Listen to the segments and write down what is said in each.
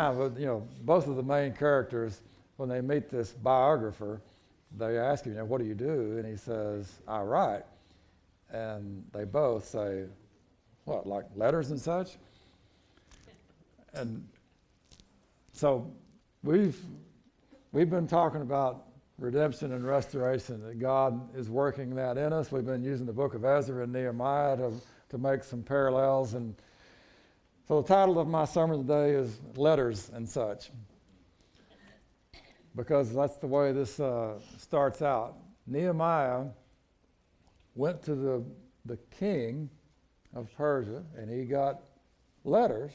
Ah, but, you know, both of the main characters, when they meet this biographer, they ask him, you know, what do you do? And he says, I write. And they both say, what, like letters and such? And so we've, we've been talking about redemption and restoration, that God is working that in us. We've been using the book of Ezra and Nehemiah to, to make some parallels. And so the title of my sermon today is Letters and Such, because that's the way this uh, starts out. Nehemiah went to the, the king of Persia and he got letters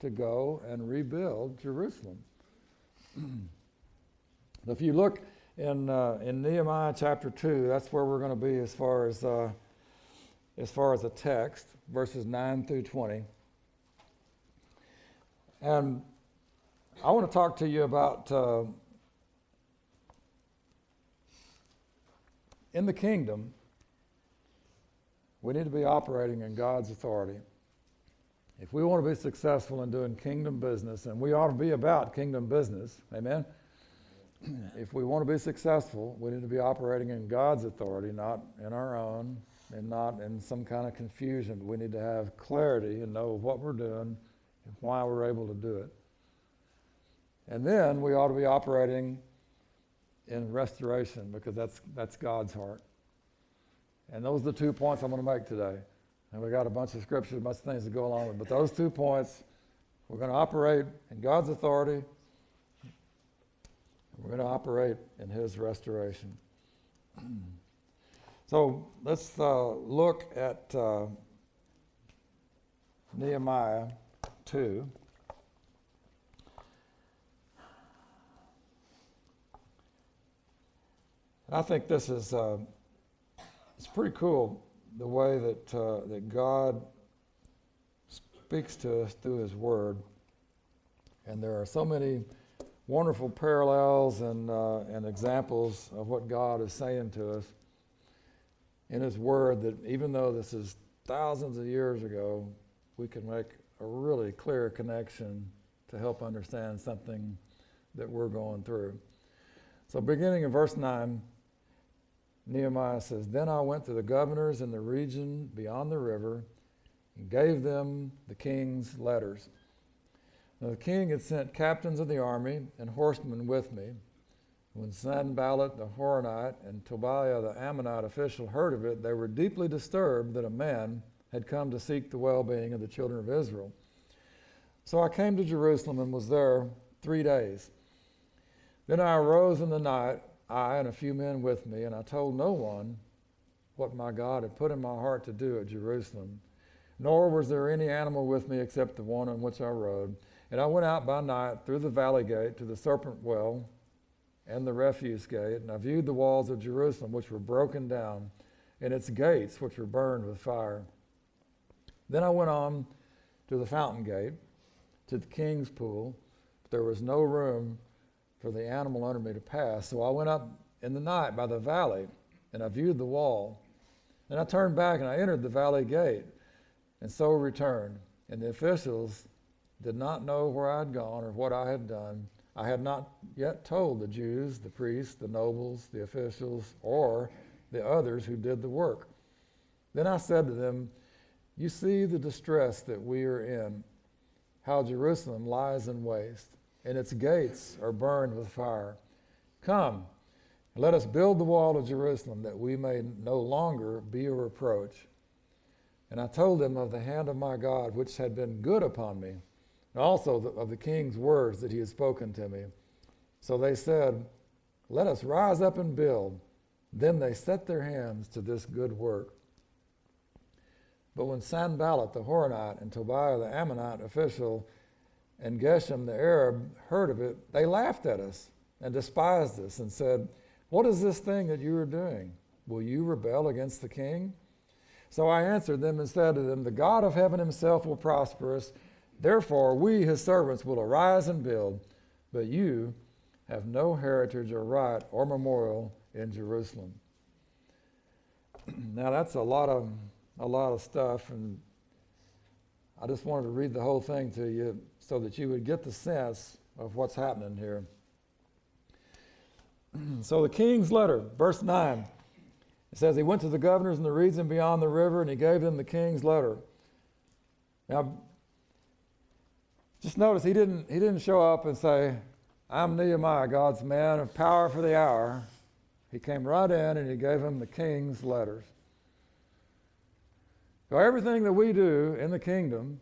to go and rebuild Jerusalem. if you look in, uh, in Nehemiah chapter 2, that's where we're going to be as far as, uh, as far as the text, verses 9 through 20. And I want to talk to you about uh, in the kingdom, we need to be operating in God's authority. If we want to be successful in doing kingdom business, and we ought to be about kingdom business, amen? if we want to be successful, we need to be operating in God's authority, not in our own, and not in some kind of confusion. We need to have clarity and know what we're doing and why we're able to do it. And then we ought to be operating in restoration because that's, that's God's heart. And those are the two points I'm going to make today. And we got a bunch of scriptures, a bunch of things to go along with. But those two points, we're going to operate in God's authority. We're going to operate in His restoration. so let's uh, look at uh, Nehemiah 2. And I think this is uh, it's pretty cool the way that uh, that God speaks to us through His Word, and there are so many wonderful parallels and uh, and examples of what God is saying to us in His Word. That even though this is thousands of years ago, we can make a really clear connection to help understand something that we're going through. So, beginning in verse 9, Nehemiah says, Then I went to the governors in the region beyond the river and gave them the king's letters. Now, the king had sent captains of the army and horsemen with me. When Sanballat the Horonite and Tobiah the Ammonite official heard of it, they were deeply disturbed that a man had come to seek the well being of the children of Israel. So I came to Jerusalem and was there three days. Then I arose in the night I and a few men with me, and I told no one what my God had put in my heart to do at Jerusalem. Nor was there any animal with me except the one on which I rode. And I went out by night through the valley gate to the serpent well and the refuse gate, and I viewed the walls of Jerusalem, which were broken down, and its gates, which were burned with fire. Then I went on to the fountain gate, to the king's pool, but there was no room for the animal under me to pass. So I went up in the night by the valley, and I viewed the wall. And I turned back and I entered the valley gate, and so returned. And the officials did not know where I had gone or what I had done. I had not yet told the Jews, the priests, the nobles, the officials, or the others who did the work. Then I said to them, You see the distress that we are in, how Jerusalem lies in waste and its gates are burned with fire. Come, let us build the wall of Jerusalem that we may no longer be a reproach. And I told them of the hand of my God, which had been good upon me, and also of the king's words that he had spoken to me. So they said, Let us rise up and build. Then they set their hands to this good work. But when Sanballat the Horonite and Tobiah the Ammonite official and Geshem the Arab heard of it, they laughed at us and despised us and said, What is this thing that you are doing? Will you rebel against the king? So I answered them and said to them, The God of heaven himself will prosper us. Therefore, we, his servants, will arise and build, but you have no heritage or right or memorial in Jerusalem. now that's a lot of a lot of stuff, and I just wanted to read the whole thing to you so that you would get the sense of what's happening here. so the king's letter, verse 9, it says, He went to the governors in the region beyond the river, and he gave them the king's letter. Now, just notice he didn't, he didn't show up and say, I'm Nehemiah, God's man of power for the hour. He came right in and he gave him the king's letters. So, everything that we do in the kingdom,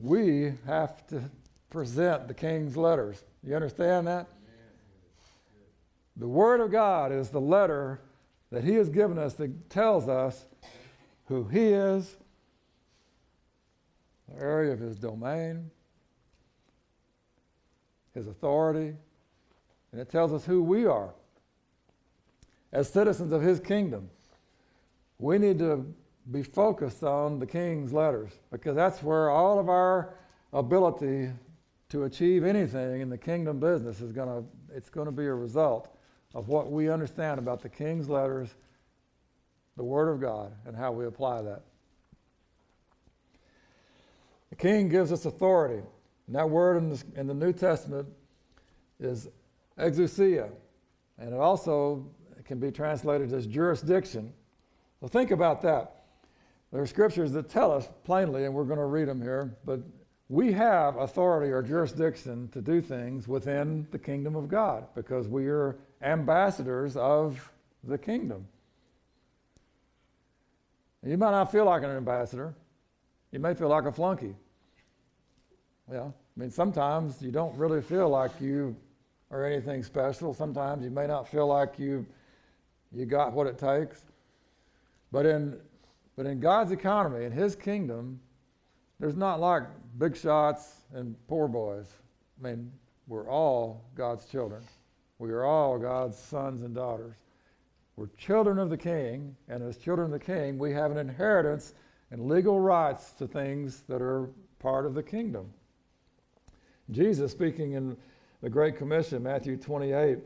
we have to present the king's letters. You understand that? The Word of God is the letter that He has given us that tells us who He is, the area of His domain, His authority, and it tells us who we are as citizens of His kingdom. We need to be focused on the King's letters because that's where all of our ability to achieve anything in the kingdom business is going to it's going to be a result of what we understand about the king's letters, the Word of God, and how we apply that. The king gives us authority. And that word in the, in the New Testament is exousia. And it also can be translated as jurisdiction. So think about that. There are scriptures that tell us plainly, and we're going to read them here, but we have authority or jurisdiction to do things within the kingdom of God because we are ambassadors of the kingdom. You might not feel like an ambassador. You may feel like a flunky. Yeah, I mean, sometimes you don't really feel like you are anything special. Sometimes you may not feel like you you got what it takes. But in but in God's economy, in His kingdom, there's not like big shots and poor boys. I mean, we're all God's children. We are all God's sons and daughters. We're children of the King, and as children of the King, we have an inheritance and legal rights to things that are part of the kingdom. Jesus, speaking in the Great Commission, Matthew 28,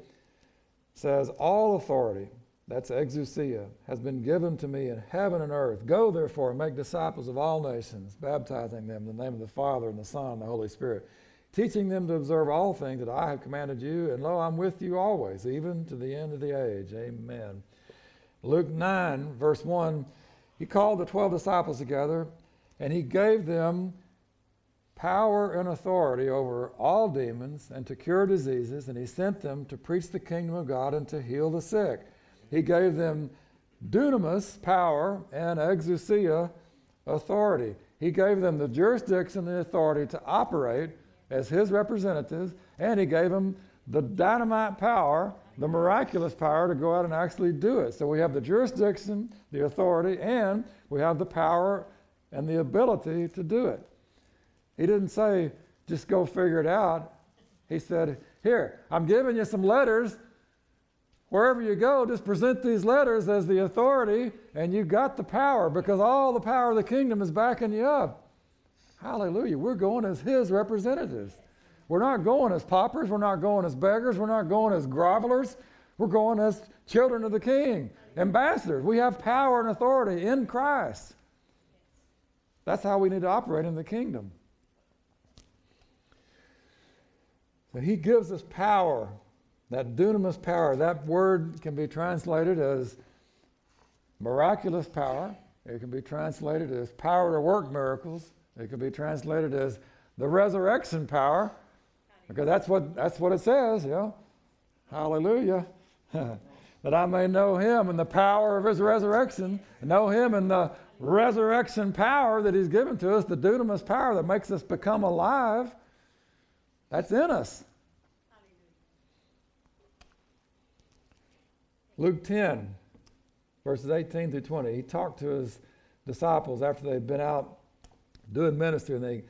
says, All authority, that's exousia, has been given to me in heaven and earth. Go therefore and make disciples of all nations, baptizing them in the name of the Father and the Son and the Holy Spirit teaching them to observe all things that I have commanded you, and lo, I'm with you always, even to the end of the age. Amen. Luke 9, verse 1, he called the 12 disciples together, and he gave them power and authority over all demons and to cure diseases, and he sent them to preach the kingdom of God and to heal the sick. He gave them dunamis, power, and exousia, authority. He gave them the jurisdiction and the authority to operate as his representatives, and he gave them the dynamite power, the miraculous power to go out and actually do it. So we have the jurisdiction, the authority, and we have the power and the ability to do it. He didn't say, just go figure it out. He said, Here, I'm giving you some letters. Wherever you go, just present these letters as the authority, and you've got the power because all the power of the kingdom is backing you up. Hallelujah. We're going as His representatives. We're not going as paupers. We're not going as beggars. We're not going as grovelers. We're going as children of the King, ambassadors. We have power and authority in Christ. That's how we need to operate in the kingdom. So He gives us power, that dunamis power. That word can be translated as miraculous power. It can be translated as power to work miracles. It can be translated as the resurrection power, because that's what, that's what it says, you know. Hallelujah. that I may know him and the power of his resurrection, know him and the resurrection power that he's given to us, the dunamis power that makes us become alive. That's in us. Luke 10, verses 18 through 20. He talked to his disciples after they'd been out doing ministry, and they,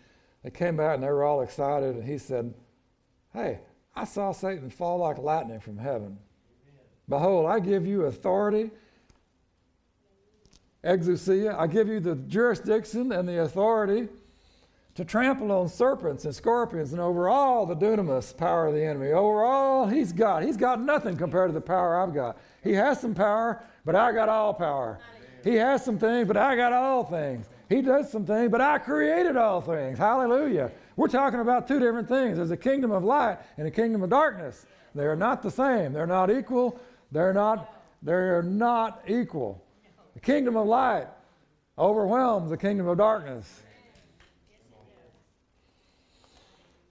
they came back and they were all excited. And he said, Hey, I saw Satan fall like lightning from heaven. Behold, I give you authority, exousia. I give you the jurisdiction and the authority to trample on serpents and scorpions and over all the dunamis power of the enemy. Over all he's got. He's got nothing compared to the power I've got. He has some power, but I got all power. He has some things, but I got all things. He does some things, but I created all things. Hallelujah. We're talking about two different things. There's a kingdom of light and a kingdom of darkness. They are not the same. They're not equal. They're not, they're not equal. The kingdom of light overwhelms the kingdom of darkness.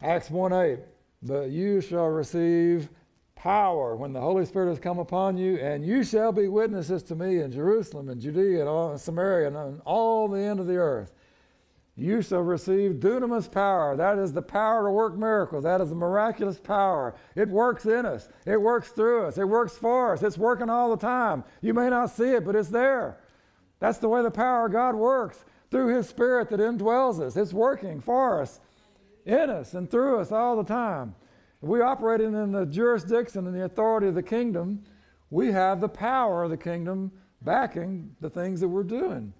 Acts 1 8. But you shall receive power when the Holy Spirit has come upon you, and you shall be witnesses to me in Jerusalem and Judea and all, Samaria and all the end of the earth. You shall receive dunamis power. That is the power to work miracles. That is the miraculous power. It works in us. It works through us. It works for us. It's working all the time. You may not see it, but it's there. That's the way the power of God works through His Spirit that indwells us. It's working for us, in us, and through us all the time. If we're operating in the jurisdiction and the authority of the kingdom, we have the power of the kingdom backing the things that we're doing.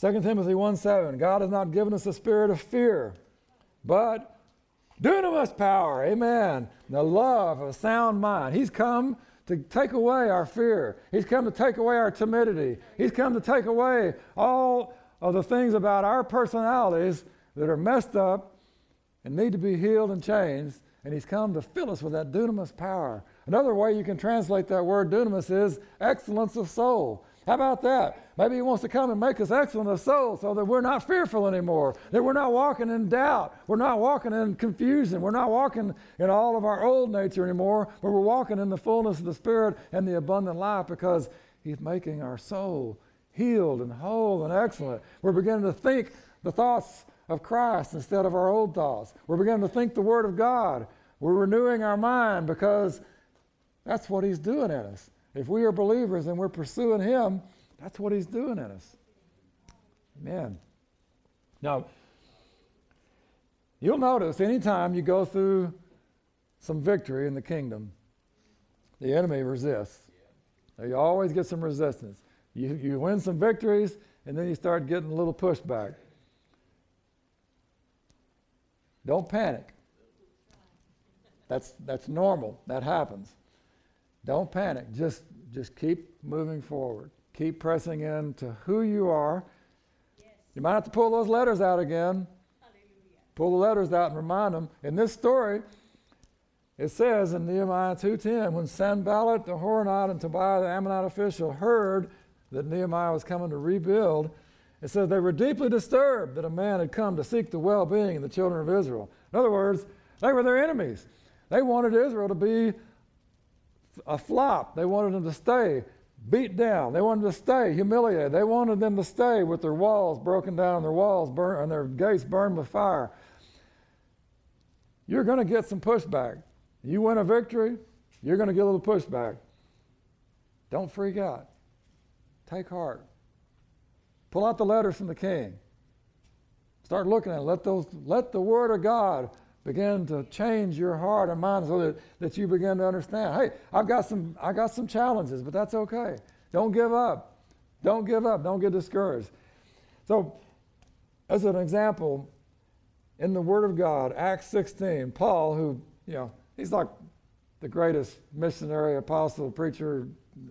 2 Timothy 1 7, God has not given us a spirit of fear, but dunamis power, amen. The love of a sound mind. He's come to take away our fear. He's come to take away our timidity. He's come to take away all of the things about our personalities that are messed up and need to be healed and changed. And He's come to fill us with that dunamis power. Another way you can translate that word dunamis is excellence of soul. How about that? Maybe He wants to come and make us excellent of soul so that we're not fearful anymore, that we're not walking in doubt, we're not walking in confusion, we're not walking in all of our old nature anymore, but we're walking in the fullness of the Spirit and the abundant life because He's making our soul healed and whole and excellent. We're beginning to think the thoughts of Christ instead of our old thoughts. We're beginning to think the Word of God. We're renewing our mind because that's what He's doing in us. If we are believers and we're pursuing Him, that's what He's doing in us. Amen. Now, you'll notice anytime you go through some victory in the kingdom, the enemy resists. You always get some resistance. You, you win some victories, and then you start getting a little pushback. Don't panic. That's, that's normal. That happens. Don't panic. Just, just keep moving forward. Keep pressing into who you are. Yes. You might have to pull those letters out again. Hallelujah. Pull the letters out and remind them. In this story, it says in Nehemiah 2.10, when Sanballat the Horonite and Tobiah the Ammonite official heard that Nehemiah was coming to rebuild, it says they were deeply disturbed that a man had come to seek the well-being of the children of Israel. In other words, they were their enemies. They wanted Israel to be a flop. They wanted them to stay beat down. They wanted them to stay humiliated. They wanted them to stay with their walls broken down, their walls burned, and their gates burned with fire. You're going to get some pushback. You win a victory, you're going to get a little pushback. Don't freak out. Take heart. Pull out the letters from the king. Start looking at it. Let, those, let the word of God begin to change your heart and mind so that, that you begin to understand hey i've got some i got some challenges but that's okay don't give up don't give up don't get discouraged so as an example in the word of god acts 16 paul who you know he's like the greatest missionary apostle preacher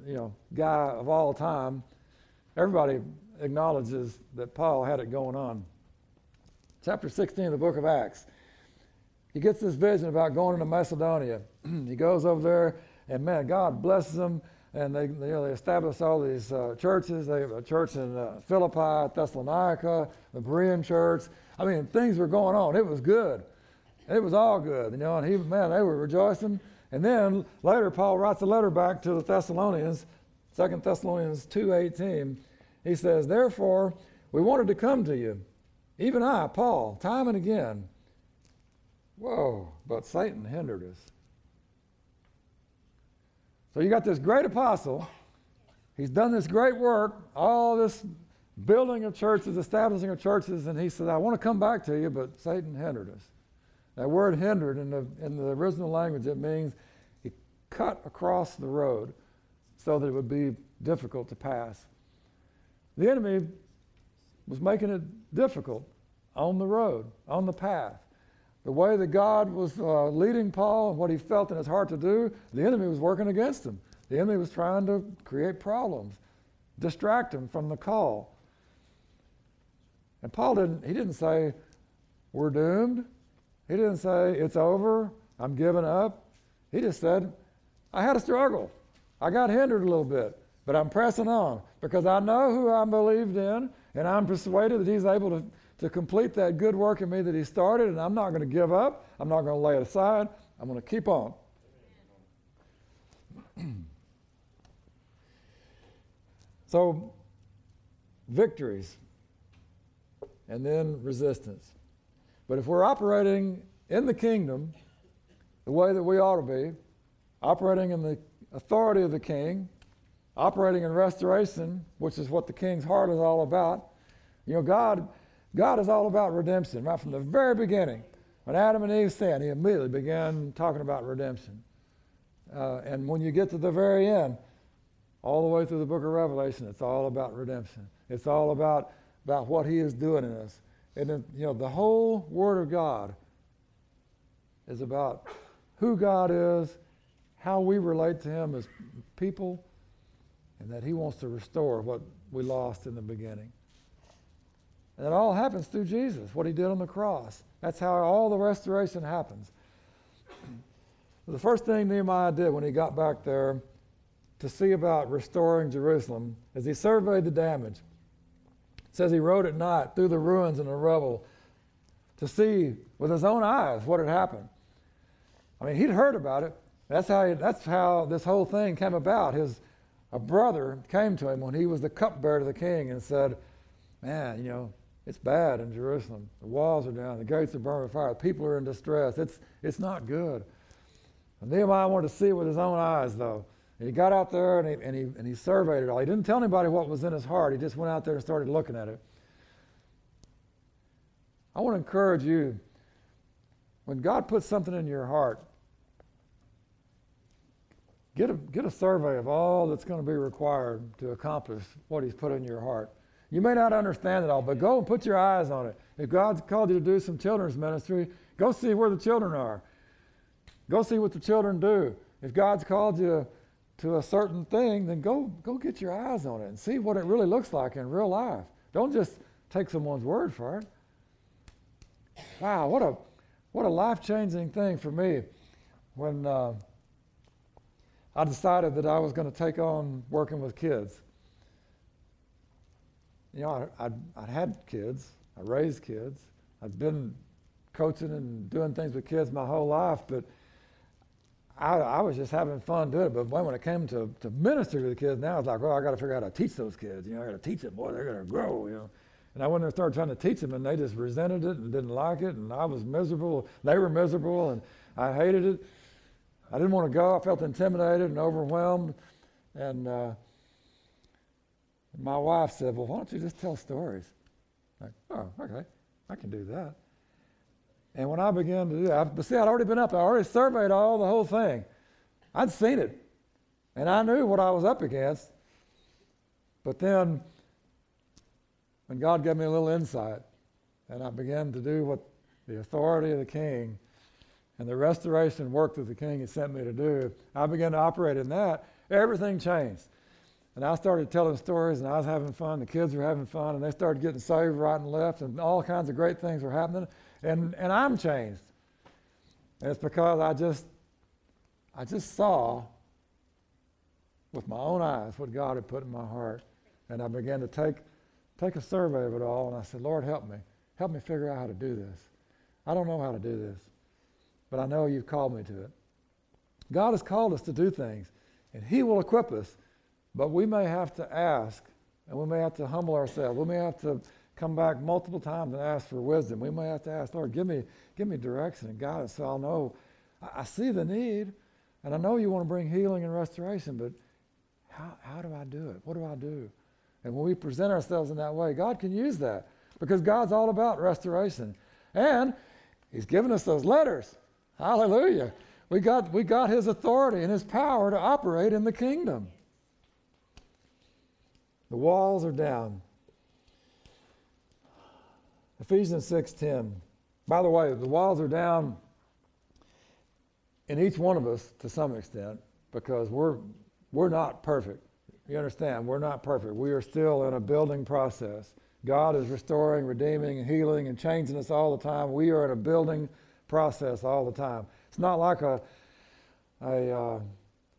you know guy of all time everybody acknowledges that paul had it going on chapter 16 of the book of acts he gets this vision about going into Macedonia. he goes over there, and man, God blesses him, and they, you know, they establish all these uh, churches. They have a church in uh, Philippi, Thessalonica, the Berean church. I mean, things were going on. It was good. It was all good, you know. And he, man, they were rejoicing. And then later, Paul writes a letter back to the Thessalonians, 2 Thessalonians 2:18. He says, "Therefore, we wanted to come to you, even I, Paul, time and again." Whoa, but Satan hindered us. So you got this great apostle. He's done this great work, all this building of churches, establishing of churches, and he said, I want to come back to you, but Satan hindered us. That word hindered in the, in the original language, it means he cut across the road so that it would be difficult to pass. The enemy was making it difficult on the road, on the path the way that God was uh, leading Paul and what he felt in his heart to do, the enemy was working against him. The enemy was trying to create problems, distract him from the call. And Paul didn't, he didn't say, we're doomed. He didn't say, it's over, I'm giving up. He just said, I had a struggle. I got hindered a little bit, but I'm pressing on because I know who I believed in, and I'm persuaded that He's able to, to complete that good work in me that He started, and I'm not going to give up. I'm not going to lay it aside. I'm going to keep on. so, victories and then resistance. But if we're operating in the kingdom the way that we ought to be, operating in the authority of the king, operating in restoration, which is what the king's heart is all about, you know, God, God is all about redemption right from the very beginning. When Adam and Eve sinned, he immediately began talking about redemption. Uh, and when you get to the very end, all the way through the book of Revelation, it's all about redemption. It's all about, about what he is doing in us. And then, you know, the whole Word of God is about who God is, how we relate to Him as people, and that He wants to restore what we lost in the beginning. And it all happens through Jesus, what He did on the cross. That's how all the restoration happens. The first thing Nehemiah did when he got back there to see about restoring Jerusalem is he surveyed the damage. Says he rode at night through the ruins and the rubble to see with his own eyes what had happened. I mean, he'd heard about it. That's how, he, that's how this whole thing came about. His a brother came to him when he was the cupbearer to the king and said, Man, you know, it's bad in Jerusalem. The walls are down, the gates are burned with fire, people are in distress. It's, it's not good. And Nehemiah wanted to see it with his own eyes, though. And he got out there and he, and, he, and he surveyed it all. He didn't tell anybody what was in his heart. He just went out there and started looking at it. I want to encourage you when God puts something in your heart, get a, get a survey of all that's going to be required to accomplish what He's put in your heart. You may not understand it all, but go and put your eyes on it. If God's called you to do some children's ministry, go see where the children are. Go see what the children do. If God's called you to a certain thing, then go, go get your eyes on it and see what it really looks like in real life. Don't just take someone's word for it. Wow, what a, what a life changing thing for me when uh, I decided that I was going to take on working with kids. You know, I, I'd, I'd had kids, I raised kids, I'd been coaching and doing things with kids my whole life, but I, I, was just having fun doing it. But when it came to, to minister to the kids, now it's like, well, I got to figure out how to teach those kids. You know, I got to teach them, boy, they're going to grow. You know, and I went there and started trying to teach them, and they just resented it and didn't like it, and I was miserable. They were miserable, and I hated it. I didn't want to go. I felt intimidated and overwhelmed, and uh, my wife said, "Well, why don't you just tell stories?" Like, oh, okay, I can do that. And when I began to do that, but see, I'd already been up. I already surveyed all the whole thing. I'd seen it, and I knew what I was up against. But then, when God gave me a little insight, and I began to do what the authority of the King and the restoration work that the King had sent me to do, I began to operate in that. Everything changed. And I started telling stories, and I was having fun. The kids were having fun, and they started getting saved right and left, and all kinds of great things were happening and, and I'm changed. And it's because I just, I just saw with my own eyes what God had put in my heart. And I began to take, take a survey of it all, and I said, Lord, help me. Help me figure out how to do this. I don't know how to do this, but I know you've called me to it. God has called us to do things, and He will equip us, but we may have to ask, and we may have to humble ourselves. We may have to come back multiple times and ask for wisdom. We may have to ask, Lord, give me, give me direction and guidance so I'll know. I, I see the need, and I know you want to bring healing and restoration, but how, how do I do it? What do I do? And when we present ourselves in that way, God can use that because God's all about restoration. And He's given us those letters. Hallelujah. We got, we got His authority and His power to operate in the kingdom. The walls are down. Ephesians 6:10. By the way, the walls are down in each one of us to some extent because we're we're not perfect. You understand? We're not perfect. We are still in a building process. God is restoring, redeeming, and healing and changing us all the time. We are in a building process all the time. It's not like a, a, uh,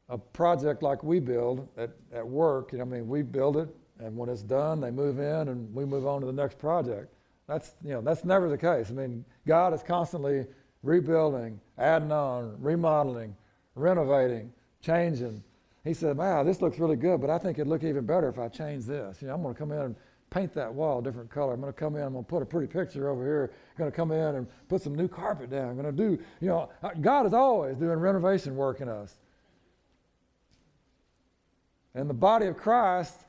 a project like we build at, at work. You know, I mean, we build it, and when it's done, they move in, and we move on to the next project. That's, you know, that's never the case. I mean, God is constantly rebuilding, adding on, remodeling, renovating, changing. He said, wow, this looks really good, but I think it'd look even better if I change this. You know, I'm going to come in and paint that wall a different color. I'm going to come in, I'm going to put a pretty picture over here. I'm going to come in and put some new carpet down. I'm going to do, you know, uh, God is always doing renovation work in us. And the body of Christ,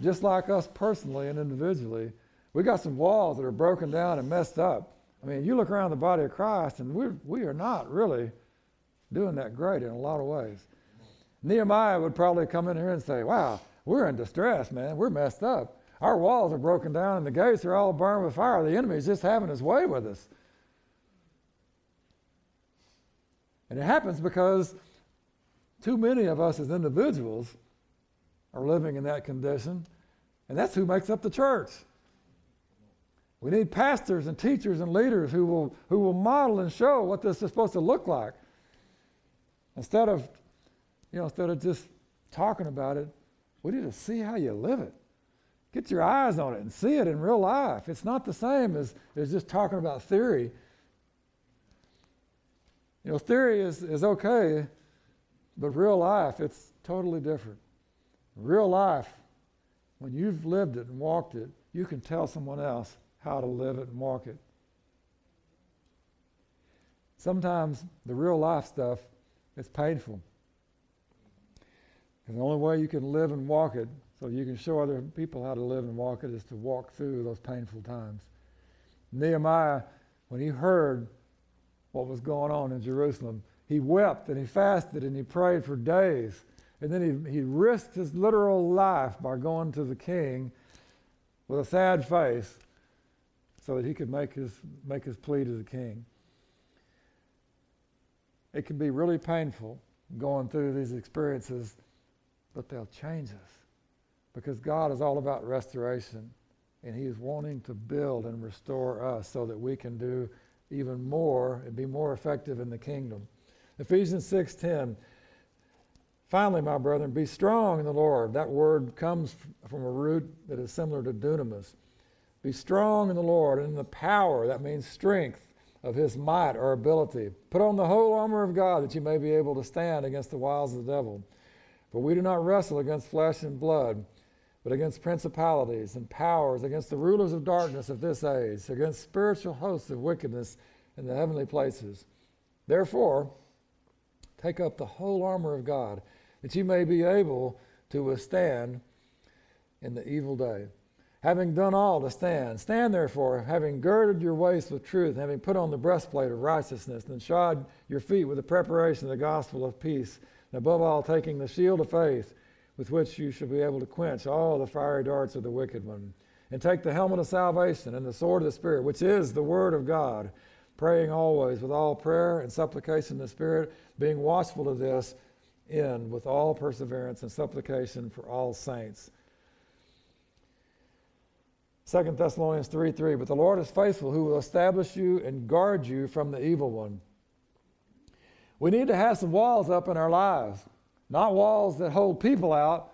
just like us personally and individually, we got some walls that are broken down and messed up. I mean, you look around the body of Christ, and we're, we are not really doing that great in a lot of ways. Nehemiah would probably come in here and say, Wow, we're in distress, man. We're messed up. Our walls are broken down and the gates are all burned with fire. The enemy's just having his way with us. And it happens because too many of us as individuals are living in that condition, and that's who makes up the church. We need pastors and teachers and leaders who will, who will model and show what this is supposed to look like. Instead of, you know, instead of just talking about it, we need to see how you live it. Get your eyes on it and see it in real life. It's not the same as, as just talking about theory. You know, theory is, is okay, but real life, it's totally different. Real life, when you've lived it and walked it, you can tell someone else how to live it and walk it. Sometimes the real life stuff is painful. And the only way you can live and walk it so you can show other people how to live and walk it is to walk through those painful times. Nehemiah, when he heard what was going on in Jerusalem, he wept and he fasted and he prayed for days. And then he, he risked his literal life by going to the king with a sad face so that he could make his, make his plea to the king. It can be really painful going through these experiences, but they'll change us because God is all about restoration and He is wanting to build and restore us so that we can do even more and be more effective in the kingdom. Ephesians 6:10 Finally, my brethren, be strong in the Lord. That word comes from a root that is similar to dunamis. Be strong in the Lord and in the power, that means strength, of his might or ability. Put on the whole armor of God that you may be able to stand against the wiles of the devil. For we do not wrestle against flesh and blood but against principalities and powers, against the rulers of darkness of this age, against spiritual hosts of wickedness in the heavenly places. Therefore, take up the whole armor of God, that you may be able to withstand in the evil day. Having done all to stand, stand therefore, having girded your waist with truth, having put on the breastplate of righteousness, and shod your feet with the preparation of the gospel of peace, and above all, taking the shield of faith with which you shall be able to quench all the fiery darts of the wicked one. And take the helmet of salvation and the sword of the Spirit, which is the Word of God, praying always with all prayer and supplication in the Spirit, being watchful of this in with all perseverance and supplication for all saints. 2 Thessalonians 3 3, but the Lord is faithful, who will establish you and guard you from the evil one. We need to have some walls up in our lives. Not walls that hold people out,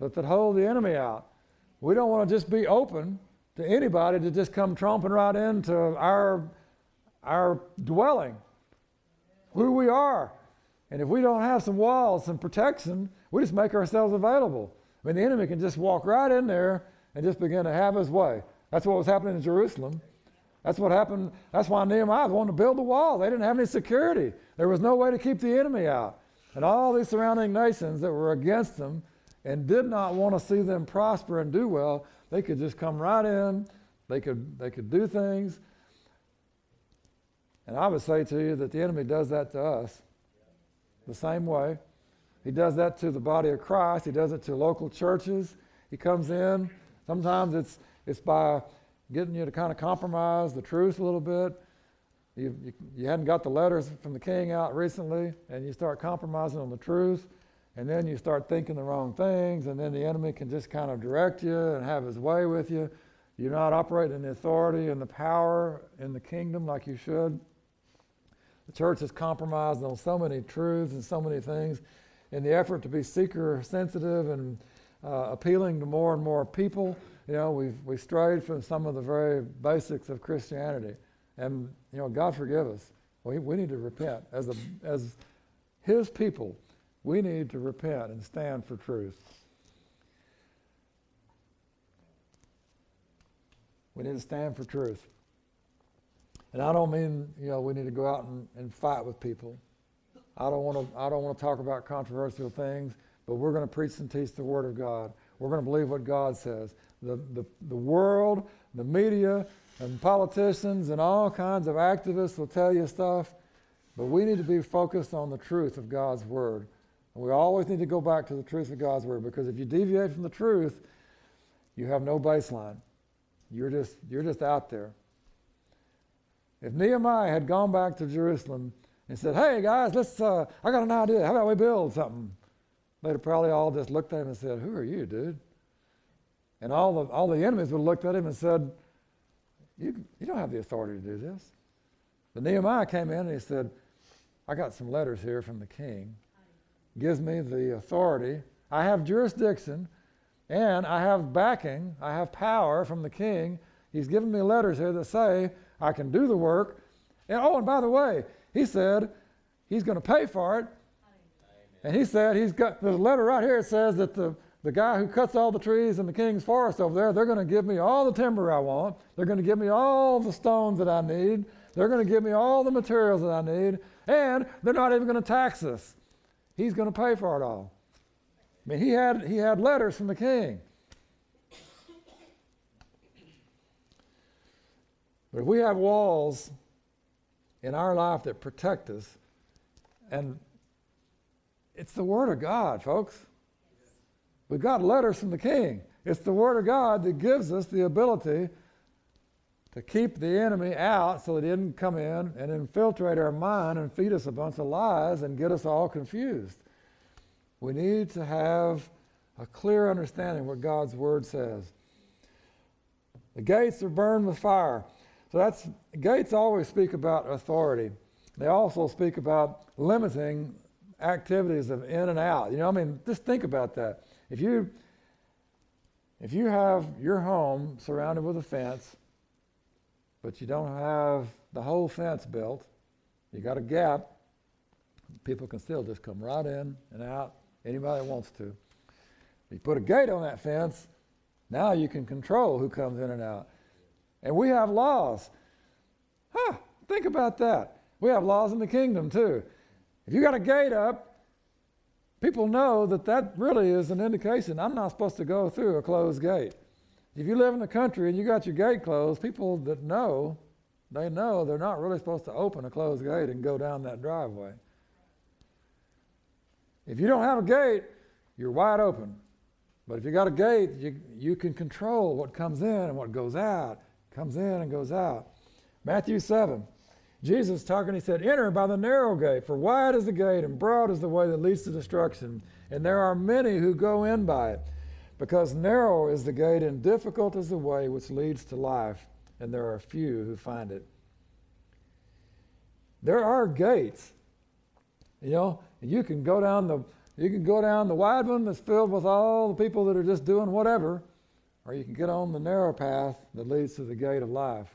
but that hold the enemy out. We don't want to just be open to anybody to just come tromping right into our, our dwelling, who we are. And if we don't have some walls, some protection, we just make ourselves available. I mean, the enemy can just walk right in there and just begin to have his way. That's what was happening in Jerusalem. That's what happened. That's why Nehemiah wanted to build the wall. They didn't have any security. There was no way to keep the enemy out. And all these surrounding nations that were against them and did not want to see them prosper and do well, they could just come right in. They could, they could do things. And I would say to you that the enemy does that to us the same way. He does that to the body of Christ. He does it to local churches. He comes in. Sometimes it's, it's by getting you to kind of compromise the truth a little bit. You, you, you hadn't got the letters from the king out recently, and you start compromising on the truth, and then you start thinking the wrong things, and then the enemy can just kind of direct you and have his way with you. You're not operating in the authority and the power in the kingdom like you should. The church has compromised on so many truths and so many things in the effort to be seeker sensitive and uh, appealing to more and more people. You know, we've, we've strayed from some of the very basics of Christianity. And, you know, God forgive us. We, we need to repent. As, a, as His people, we need to repent and stand for truth. We need to stand for truth. And I don't mean, you know, we need to go out and, and fight with people. I don't want to I don't want to talk about controversial things, but we're going to preach and teach the word of God. We're going to believe what God says. The, the, the world, the media, and politicians and all kinds of activists will tell you stuff, but we need to be focused on the truth of God's word. And we always need to go back to the truth of God's word because if you deviate from the truth, you have no baseline. You're just, you're just out there. If Nehemiah had gone back to Jerusalem and said, hey guys, let's, uh, I got an idea. How about we build something? They'd probably all just looked at him and said, who are you, dude? And all the, all the enemies would have looked at him and said, you, you don't have the authority to do this. But Nehemiah came in and he said, I got some letters here from the king. Gives me the authority. I have jurisdiction and I have backing, I have power from the king. He's given me letters here that say I can do the work. And oh, and by the way, he said he's going to pay for it. And he said he's got a letter right here that says that the, the guy who cuts all the trees in the king's forest over there, they're going to give me all the timber I want. They're going to give me all the stones that I need. They're going to give me all the materials that I need. And they're not even going to tax us. He's going to pay for it all. I mean, he had, he had letters from the king. But if we have walls in our life that protect us, and it's the Word of God, folks. We've got letters from the King. It's the Word of God that gives us the ability to keep the enemy out so that he didn't come in and infiltrate our mind and feed us a bunch of lies and get us all confused. We need to have a clear understanding what God's Word says. The gates are burned with fire. So that's gates always speak about authority. They also speak about limiting activities of in and out. You know, I mean, just think about that. If you if you have your home surrounded with a fence, but you don't have the whole fence built, you got a gap, people can still just come right in and out, anybody that wants to. You put a gate on that fence, now you can control who comes in and out. And we have laws. Huh, think about that. We have laws in the kingdom too. If you got a gate up, people know that that really is an indication I'm not supposed to go through a closed gate. If you live in the country and you got your gate closed, people that know, they know they're not really supposed to open a closed gate and go down that driveway. If you don't have a gate, you're wide open. But if you got a gate, you, you can control what comes in and what goes out, comes in and goes out. Matthew 7. Jesus talking, he said, Enter by the narrow gate, for wide is the gate and broad is the way that leads to destruction, and there are many who go in by it. Because narrow is the gate and difficult is the way which leads to life, and there are few who find it. There are gates. You know, you can go down the you can go down the wide one that's filled with all the people that are just doing whatever, or you can get on the narrow path that leads to the gate of life.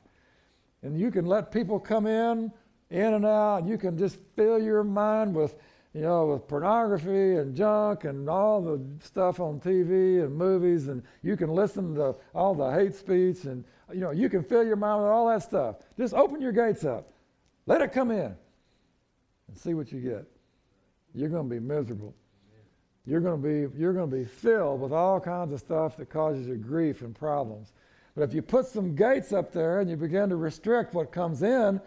And you can let people come in, in and out. and You can just fill your mind with, you know, with pornography and junk and all the stuff on TV and movies. And you can listen to all the hate speech and, you know, you can fill your mind with all that stuff. Just open your gates up. Let it come in and see what you get. You're going to be miserable. You're going to be, you're going to be filled with all kinds of stuff that causes you grief and problems. But if you put some gates up there and you begin to restrict what comes in,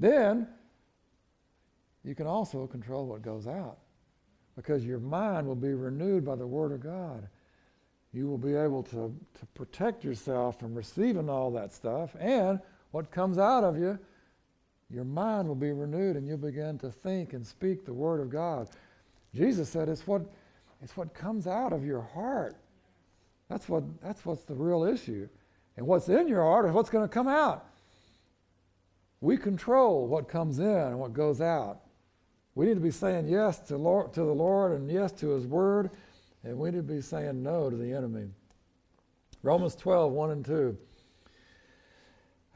then you can also control what goes out because your mind will be renewed by the Word of God. You will be able to, to protect yourself from receiving all that stuff, and what comes out of you, your mind will be renewed and you'll begin to think and speak the Word of God. Jesus said it's what, it's what comes out of your heart. That's, what, that's what's the real issue. And what's in your heart is what's going to come out. We control what comes in and what goes out. We need to be saying yes to, Lord, to the Lord and yes to His Word, and we need to be saying no to the enemy. Romans 12, 1 and 2.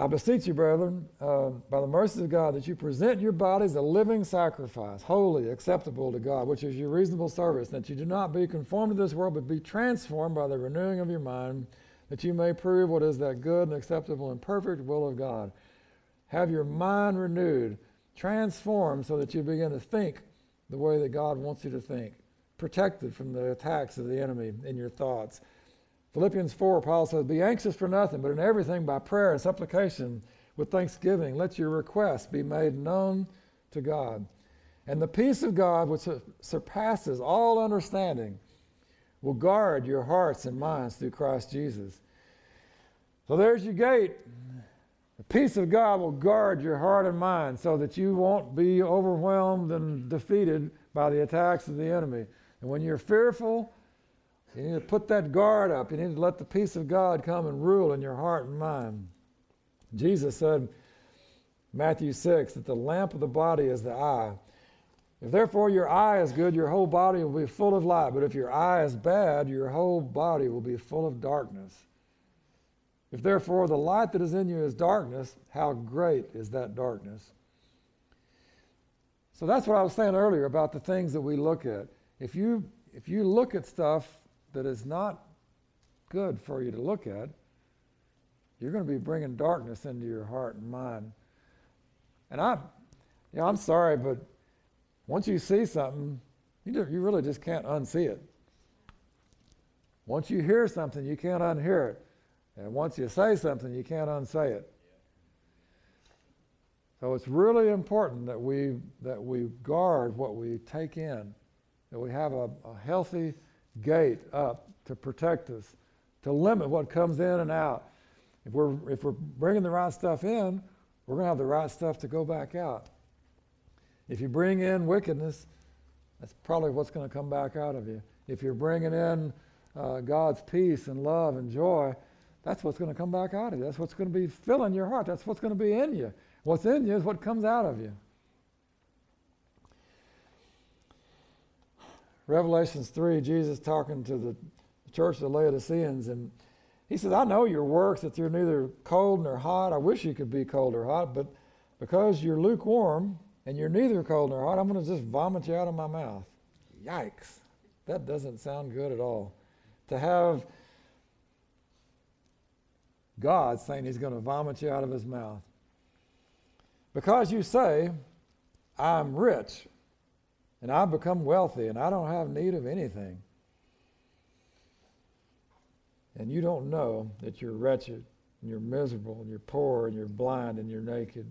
I beseech you, brethren, uh, by the mercies of God, that you present your bodies a living sacrifice, holy, acceptable to God, which is your reasonable service, that you do not be conformed to this world, but be transformed by the renewing of your mind, that you may prove what is that good and acceptable and perfect will of God. Have your mind renewed, transformed so that you begin to think the way that God wants you to think, protected from the attacks of the enemy in your thoughts. Philippians 4, Paul says, Be anxious for nothing, but in everything by prayer and supplication with thanksgiving, let your requests be made known to God. And the peace of God, which surpasses all understanding, will guard your hearts and minds through Christ Jesus. So there's your gate. The peace of God will guard your heart and mind so that you won't be overwhelmed and defeated by the attacks of the enemy. And when you're fearful, you need to put that guard up. You need to let the peace of God come and rule in your heart and mind. Jesus said, Matthew 6, that the lamp of the body is the eye. If therefore your eye is good, your whole body will be full of light. But if your eye is bad, your whole body will be full of darkness. If therefore the light that is in you is darkness, how great is that darkness? So that's what I was saying earlier about the things that we look at. If you if you look at stuff that is not good for you to look at, you're going to be bringing darkness into your heart and mind. And I, you know, I'm sorry, but once you see something, you, do, you really just can't unsee it. Once you hear something, you can't unhear it. And once you say something, you can't unsay it. So it's really important that we, that we guard what we take in, that we have a, a healthy gate up to protect us, to limit what comes in and out. If we're, if we're bringing the right stuff in, we're going to have the right stuff to go back out. If you bring in wickedness, that's probably what's going to come back out of you. If you're bringing in uh, God's peace and love and joy, that's what's going to come back out of you. That's what's going to be filling your heart. That's what's going to be in you. What's in you is what comes out of you. Revelations 3, Jesus talking to the church of the Laodiceans, and he says, I know your works, that you're neither cold nor hot. I wish you could be cold or hot, but because you're lukewarm and you're neither cold nor hot, I'm going to just vomit you out of my mouth. Yikes. That doesn't sound good at all. To have God saying he's going to vomit you out of his mouth. Because you say, I'm rich and I've become wealthy and I don't have need of anything. And you don't know that you're wretched and you're miserable and you're poor and you're blind and you're naked.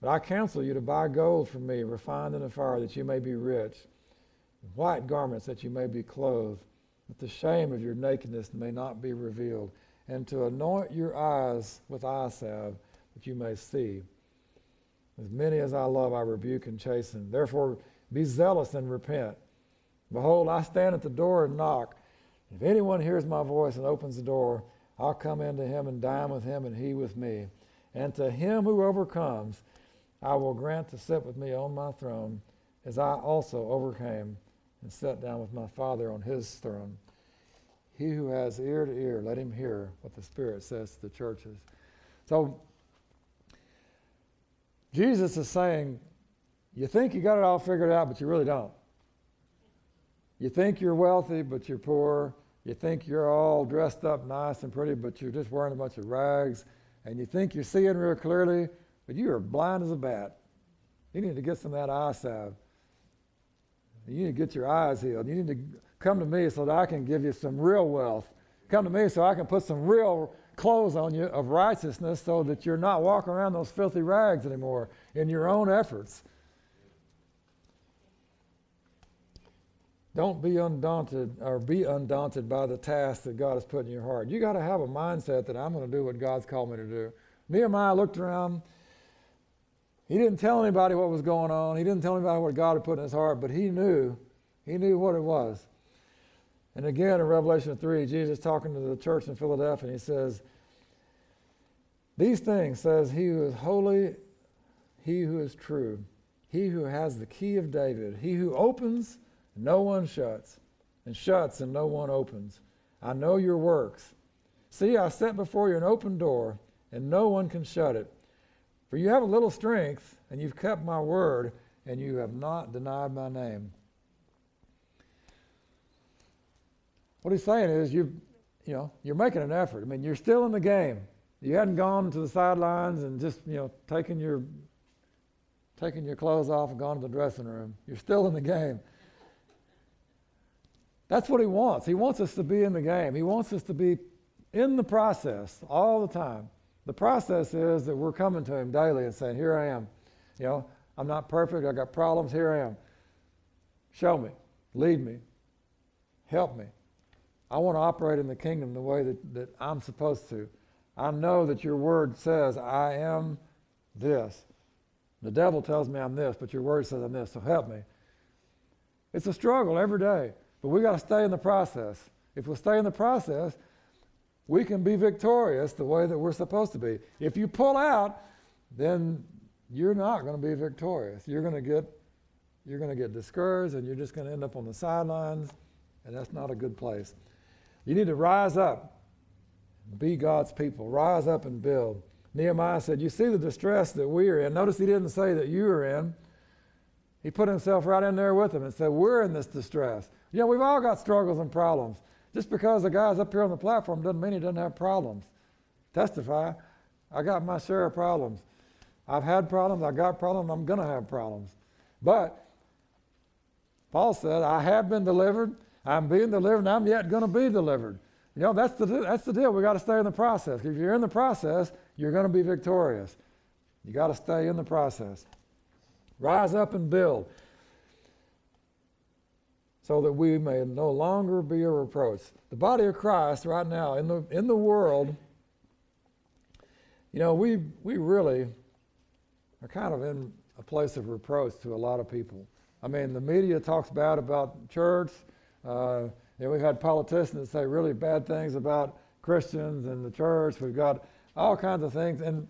But I counsel you to buy gold from me, refined in the fire, that you may be rich, white garments that you may be clothed, that the shame of your nakedness may not be revealed and to anoint your eyes with eye salve, that you may see. As many as I love, I rebuke and chasten. Therefore, be zealous and repent. Behold, I stand at the door and knock. If anyone hears my voice and opens the door, I'll come into him and dine with him and he with me. And to him who overcomes, I will grant to sit with me on my throne, as I also overcame and sat down with my Father on his throne. He who has ear to ear, let him hear what the Spirit says to the churches. So, Jesus is saying, you think you got it all figured out, but you really don't. You think you're wealthy, but you're poor. You think you're all dressed up nice and pretty, but you're just wearing a bunch of rags. And you think you're seeing real clearly, but you are blind as a bat. You need to get some of that eye salve. You need to get your eyes healed. You need to Come to me so that I can give you some real wealth. Come to me so I can put some real clothes on you of righteousness so that you're not walking around those filthy rags anymore in your own efforts. Don't be undaunted or be undaunted by the task that God has put in your heart. You got to have a mindset that I'm going to do what God's called me to do. Nehemiah looked around. He didn't tell anybody what was going on. He didn't tell anybody what God had put in his heart, but he knew. He knew what it was. And again in Revelation 3, Jesus talking to the church in Philadelphia, he says, These things says he who is holy, he who is true, he who has the key of David, he who opens, no one shuts, and shuts, and no one opens. I know your works. See, I set before you an open door, and no one can shut it. For you have a little strength, and you've kept my word, and you have not denied my name. What he's saying is you you know, you're making an effort. I mean, you're still in the game. You hadn't gone to the sidelines and just, you know, taken your taking your clothes off and gone to the dressing room. You're still in the game. That's what he wants. He wants us to be in the game. He wants us to be in the process all the time. The process is that we're coming to him daily and saying, Here I am. You know, I'm not perfect. I got problems. Here I am. Show me. Lead me. Help me. I want to operate in the kingdom the way that, that I'm supposed to. I know that your word says I am this. The devil tells me I'm this, but your word says I'm this, so help me. It's a struggle every day, but we got to stay in the process. If we stay in the process, we can be victorious the way that we're supposed to be. If you pull out, then you're not going to be victorious. You're going to get you're going to get discouraged and you're just going to end up on the sidelines, and that's not a good place. You need to rise up, be God's people, rise up and build. Nehemiah said, You see the distress that we are in. Notice he didn't say that you are in. He put himself right in there with them and said, We're in this distress. You know, we've all got struggles and problems. Just because the guy's up here on the platform doesn't mean he doesn't have problems. Testify, I got my share of problems. I've had problems, I got problems, I'm going to have problems. But Paul said, I have been delivered, I'm being delivered and I'm yet going to be delivered. You know, that's the, that's the deal. we got to stay in the process. If you're in the process, you're going to be victorious. You got to stay in the process. Rise up and build so that we may no longer be a reproach. The body of Christ right now in the, in the world, you know, we, we really are kind of in a place of reproach to a lot of people. I mean, the media talks bad about church. Uh, you know, we've had politicians that say really bad things about Christians and the church. We've got all kinds of things, and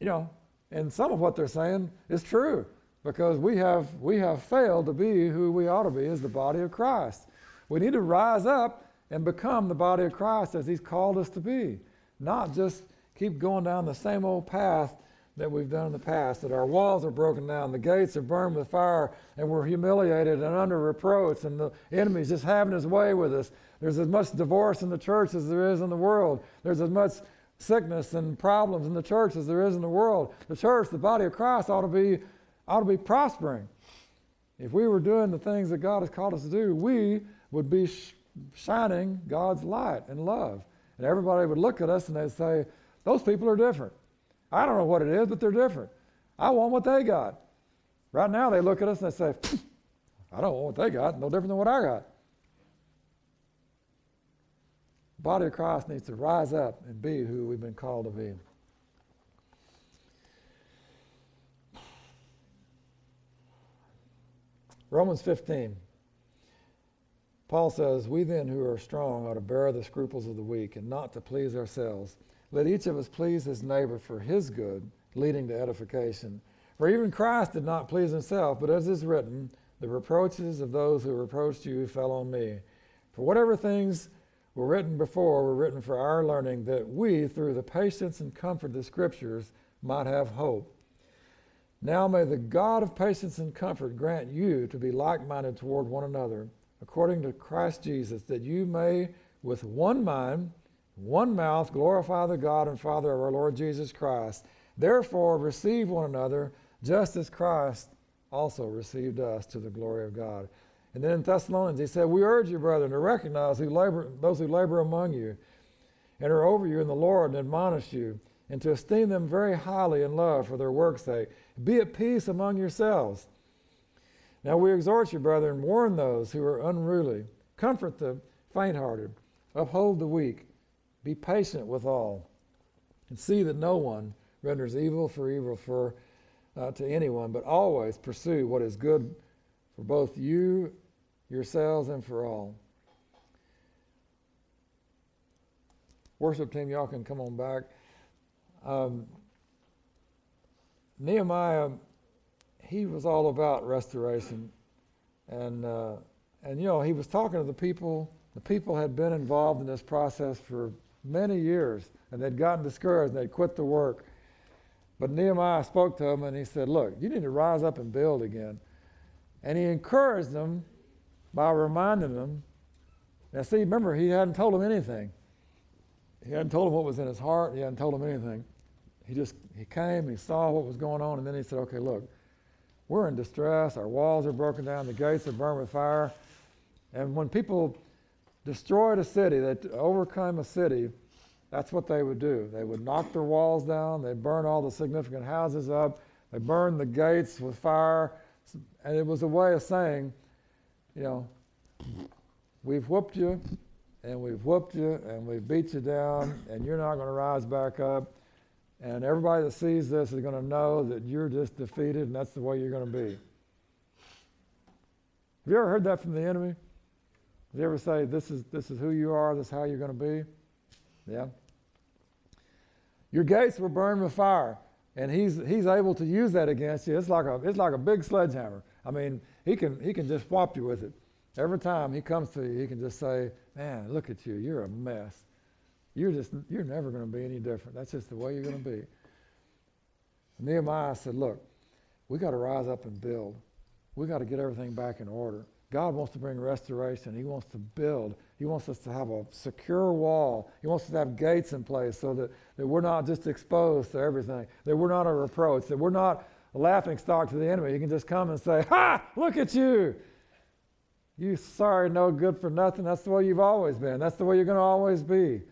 you know, and some of what they're saying is true because we have we have failed to be who we ought to be as the body of Christ. We need to rise up and become the body of Christ as He's called us to be, not just keep going down the same old path that we've done in the past, that our walls are broken down, the gates are burned with fire, and we're humiliated and under reproach, and the enemy's just having his way with us. There's as much divorce in the church as there is in the world. There's as much sickness and problems in the church as there is in the world. The church, the body of Christ, ought to be, ought to be prospering. If we were doing the things that God has called us to do, we would be sh- shining God's light and love. And everybody would look at us and they'd say, Those people are different. I don't know what it is, but they're different. I want what they got. Right now, they look at us and they say, I don't want what they got, no different than what I got. The body of Christ needs to rise up and be who we've been called to be. Romans 15. Paul says, We then who are strong ought to bear the scruples of the weak and not to please ourselves. Let each of us please his neighbor for his good, leading to edification. For even Christ did not please himself, but as is written, the reproaches of those who reproached you fell on me. For whatever things were written before were written for our learning, that we, through the patience and comfort of the Scriptures, might have hope. Now may the God of patience and comfort grant you to be like minded toward one another, according to Christ Jesus, that you may, with one mind, one mouth glorify the God and Father of our Lord Jesus Christ. Therefore, receive one another, just as Christ also received us to the glory of God. And then in Thessalonians, he said, We urge you, brethren, to recognize who labor, those who labor among you and are over you in the Lord and admonish you, and to esteem them very highly in love for their work's sake. Be at peace among yourselves. Now we exhort you, brethren, warn those who are unruly, comfort the faint hearted, uphold the weak be patient with all, and see that no one renders evil for evil for uh, to anyone, but always pursue what is good for both you, yourselves, and for all. Worship team, y'all can come on back. Um, Nehemiah, he was all about restoration, and uh, and you know he was talking to the people. The people had been involved in this process for many years, and they'd gotten discouraged. and They'd quit the work. But Nehemiah spoke to them, and he said, "Look, you need to rise up and build again." And he encouraged them by reminding them. Now, see, remember, he hadn't told them anything. He hadn't told him what was in his heart. He hadn't told him anything. He just he came, he saw what was going on, and then he said, "Okay, look, we're in distress. Our walls are broken down. The gates are burned with fire. And when people destroyed a city, they overcome a city, that's what they would do. They would knock their walls down. They'd burn all the significant houses up. They burned the gates with fire. And it was a way of saying, you know, we've whooped you, and we've whooped you, and we've beat you down, and you're not going to rise back up. And everybody that sees this is going to know that you're just defeated, and that's the way you're going to be. Have you ever heard that from the enemy? Did you ever say, this is, this is who you are, this is how you're going to be? Yeah. Your gates were burned with fire, and he's, he's able to use that against you. It's like, a, it's like a big sledgehammer. I mean, he can, he can just whop you with it. Every time he comes to you, he can just say, man, look at you, you're a mess. You're just you're never going to be any different. That's just the way you're going to be. Nehemiah said, "Look, we got to rise up and build. We got to get everything back in order. God wants to bring restoration. He wants to build. He wants us to have a secure wall. He wants us to have gates in place so that, that we're not just exposed to everything, that we're not a reproach, that we're not a laughing stock to the enemy. He can just come and say, Ha! Look at you! You sorry, no good for nothing. That's the way you've always been. That's the way you're going to always be.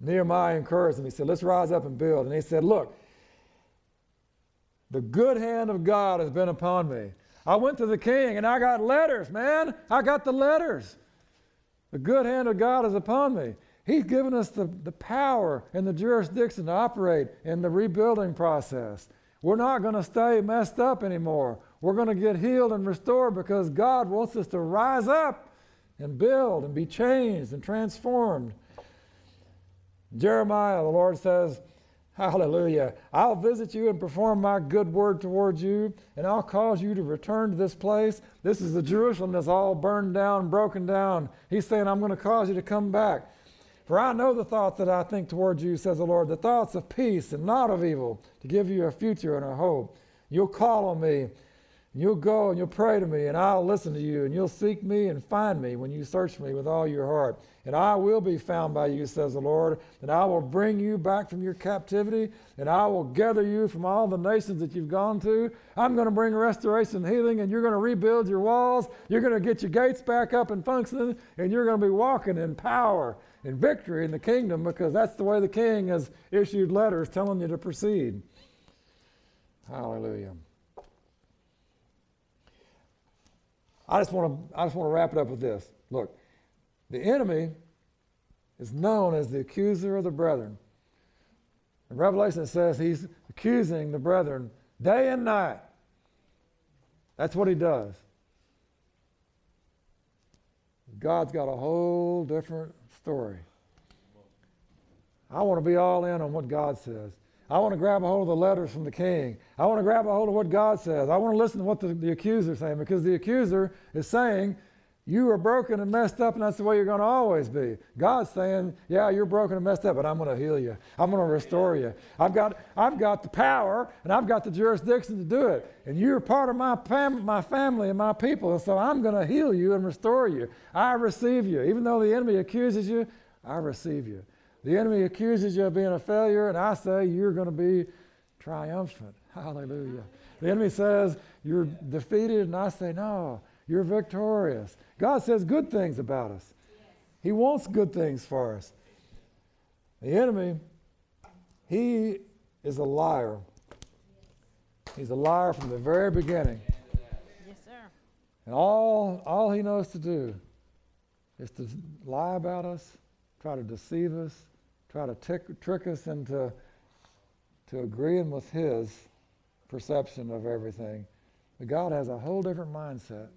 Nehemiah encouraged him. He said, Let's rise up and build. And he said, Look, the good hand of God has been upon me. I went to the king and I got letters, man. I got the letters. The good hand of God is upon me. He's given us the, the power and the jurisdiction to operate in the rebuilding process. We're not going to stay messed up anymore. We're going to get healed and restored because God wants us to rise up and build and be changed and transformed. Jeremiah, the Lord says, Hallelujah. I'll visit you and perform my good word towards you, and I'll cause you to return to this place. This is the Jerusalem that's all burned down, broken down. He's saying, I'm going to cause you to come back. For I know the thoughts that I think towards you, says the Lord, the thoughts of peace and not of evil, to give you a future and a hope. You'll call on me You'll go and you'll pray to me, and I'll listen to you, and you'll seek me and find me when you search me with all your heart. And I will be found by you, says the Lord, and I will bring you back from your captivity, and I will gather you from all the nations that you've gone to. I'm going to bring restoration and healing, and you're going to rebuild your walls. You're going to get your gates back up and functioning, and you're going to be walking in power and victory in the kingdom because that's the way the king has issued letters telling you to proceed. Hallelujah. I just want to I just want to wrap it up with this. Look, the enemy is known as the accuser of the brethren. In Revelation it says he's accusing the brethren day and night. That's what he does. God's got a whole different story. I want to be all in on what God says. I want to grab a hold of the letters from the king. I want to grab a hold of what God says. I want to listen to what the, the accuser is saying because the accuser is saying, You are broken and messed up, and that's the way you're going to always be. God's saying, Yeah, you're broken and messed up, but I'm going to heal you. I'm going to restore you. I've got, I've got the power and I've got the jurisdiction to do it. And you're part of my, fam- my family and my people, and so I'm going to heal you and restore you. I receive you. Even though the enemy accuses you, I receive you. The enemy accuses you of being a failure, and I say you're going to be triumphant. Hallelujah. The enemy says you're defeated, and I say, no, you're victorious. God says good things about us, He wants good things for us. The enemy, he is a liar. He's a liar from the very beginning. Yes, sir. And all, all he knows to do is to lie about us, try to deceive us, try to tick, trick us into to agreeing with his perception of everything. But God has a whole different mindset.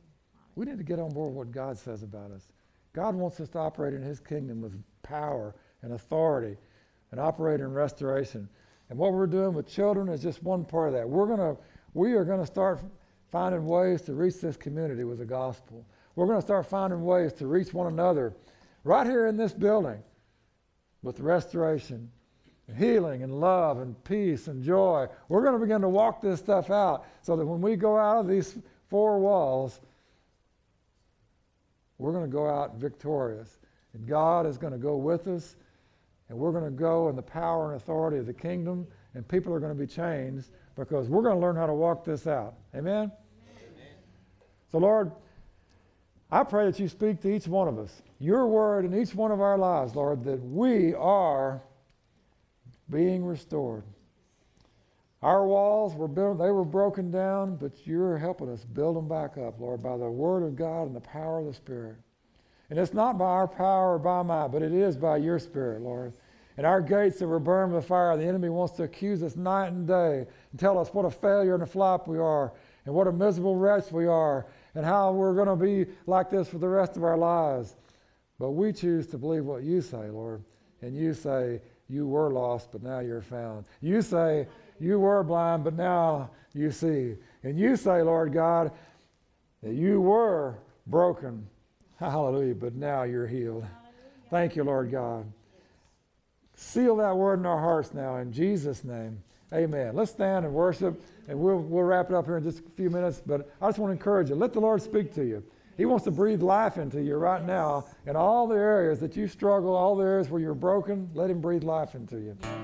We need to get on board with what God says about us. God wants us to operate in his kingdom with power and authority. and operate in restoration. And what we're doing with children is just one part of that. We're gonna, we are going to start finding ways to reach this community with the gospel. We're going to start finding ways to reach one another right here in this building with restoration healing and love and peace and joy. We're going to begin to walk this stuff out so that when we go out of these four walls, we're going to go out victorious. And God is going to go with us, and we're going to go in the power and authority of the kingdom, and people are going to be changed because we're going to learn how to walk this out. Amen? Amen? So, Lord, I pray that you speak to each one of us, your word in each one of our lives, Lord, that we are being restored. Our walls were built, they were broken down, but you're helping us build them back up, Lord, by the word of God and the power of the Spirit. And it's not by our power or by mine, but it is by your Spirit, Lord. And our gates that were burned with fire, the enemy wants to accuse us night and day and tell us what a failure and a flop we are, and what a miserable wretch we are, and how we're going to be like this for the rest of our lives. But we choose to believe what you say, Lord. And you say, you were lost, but now you're found. You say, you were blind, but now you see. And you say, Lord God, that you were broken. Hallelujah, but now you're healed. Thank you, Lord God. Seal that word in our hearts now in Jesus' name. Amen. Let's stand and worship, and we'll, we'll wrap it up here in just a few minutes. But I just want to encourage you let the Lord speak to you. He wants to breathe life into you right now in all the areas that you struggle, all the areas where you're broken. Let Him breathe life into you.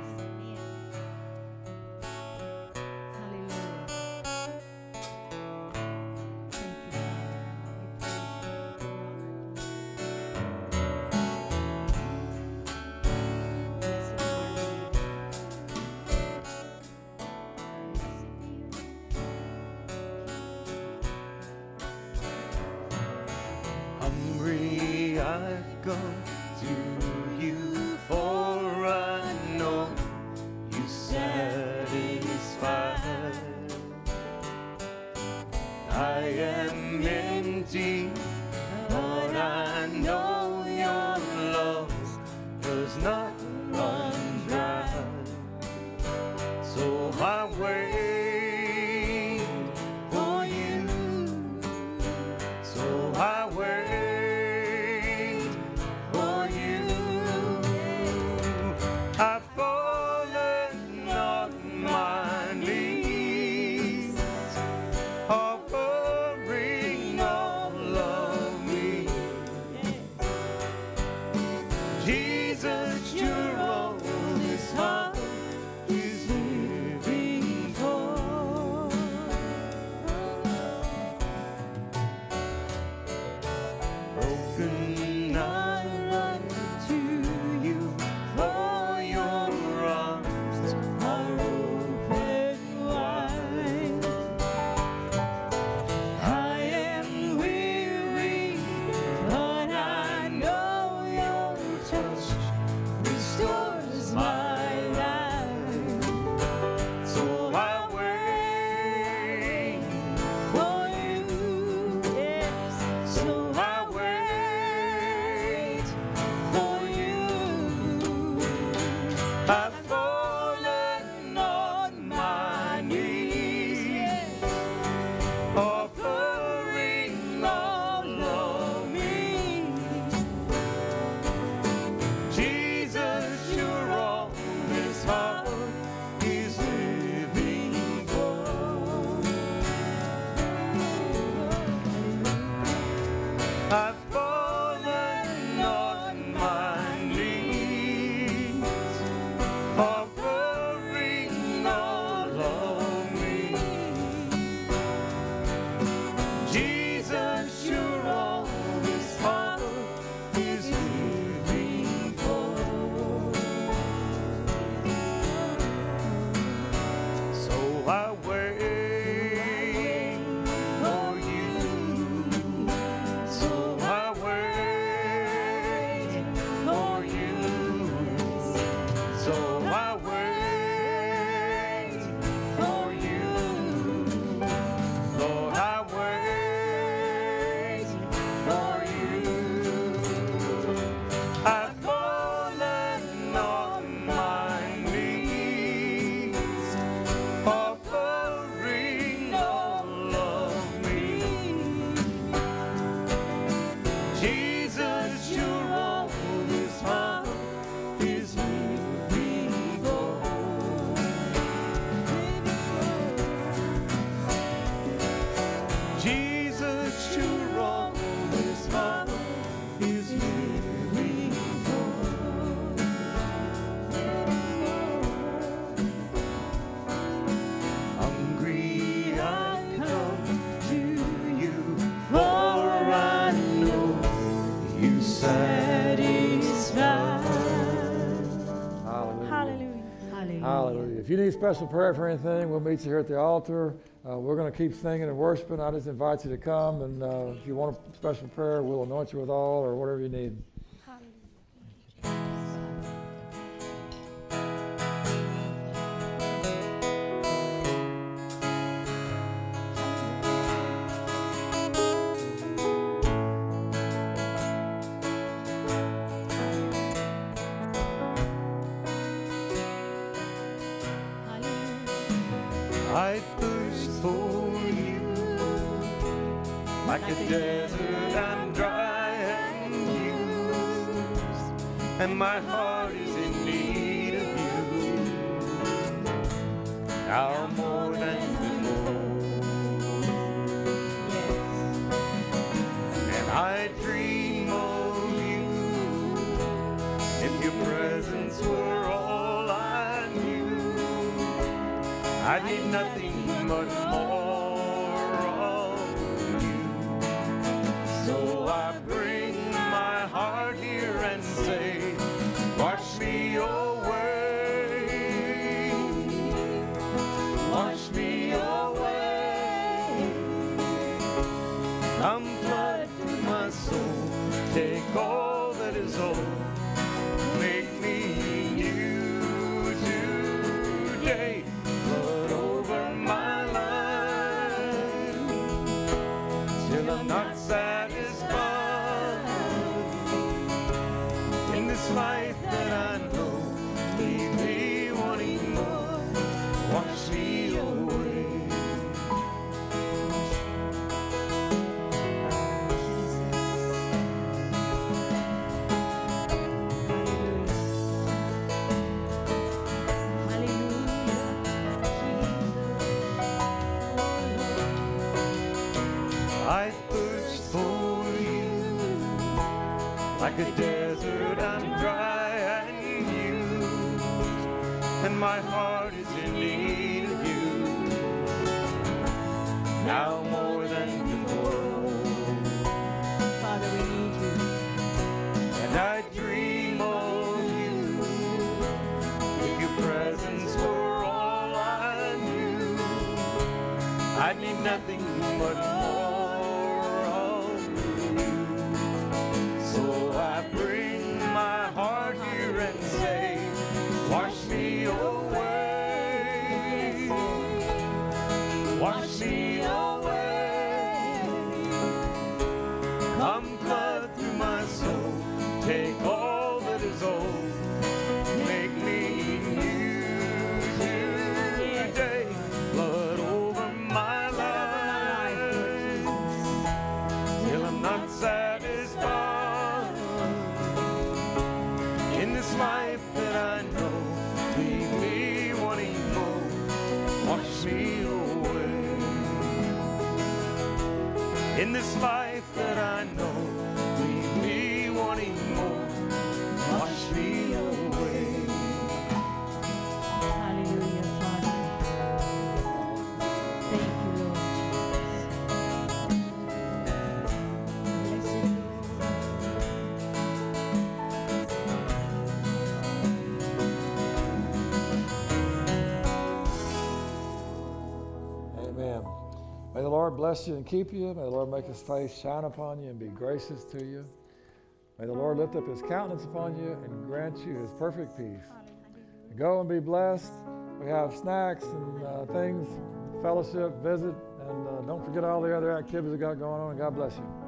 open. Special prayer for anything, we'll meet you here at the altar. Uh, we're going to keep singing and worshiping. I just invite you to come, and uh, if you want a special prayer, we'll anoint you with all or whatever you need. I need nothing but I'd need nothing but bless you and keep you. May the Lord make his face shine upon you and be gracious to you. May the Lord lift up his countenance upon you and grant you his perfect peace. Go and be blessed. We have snacks and uh, things, fellowship, visit, and uh, don't forget all the other activities we got going on. God bless you.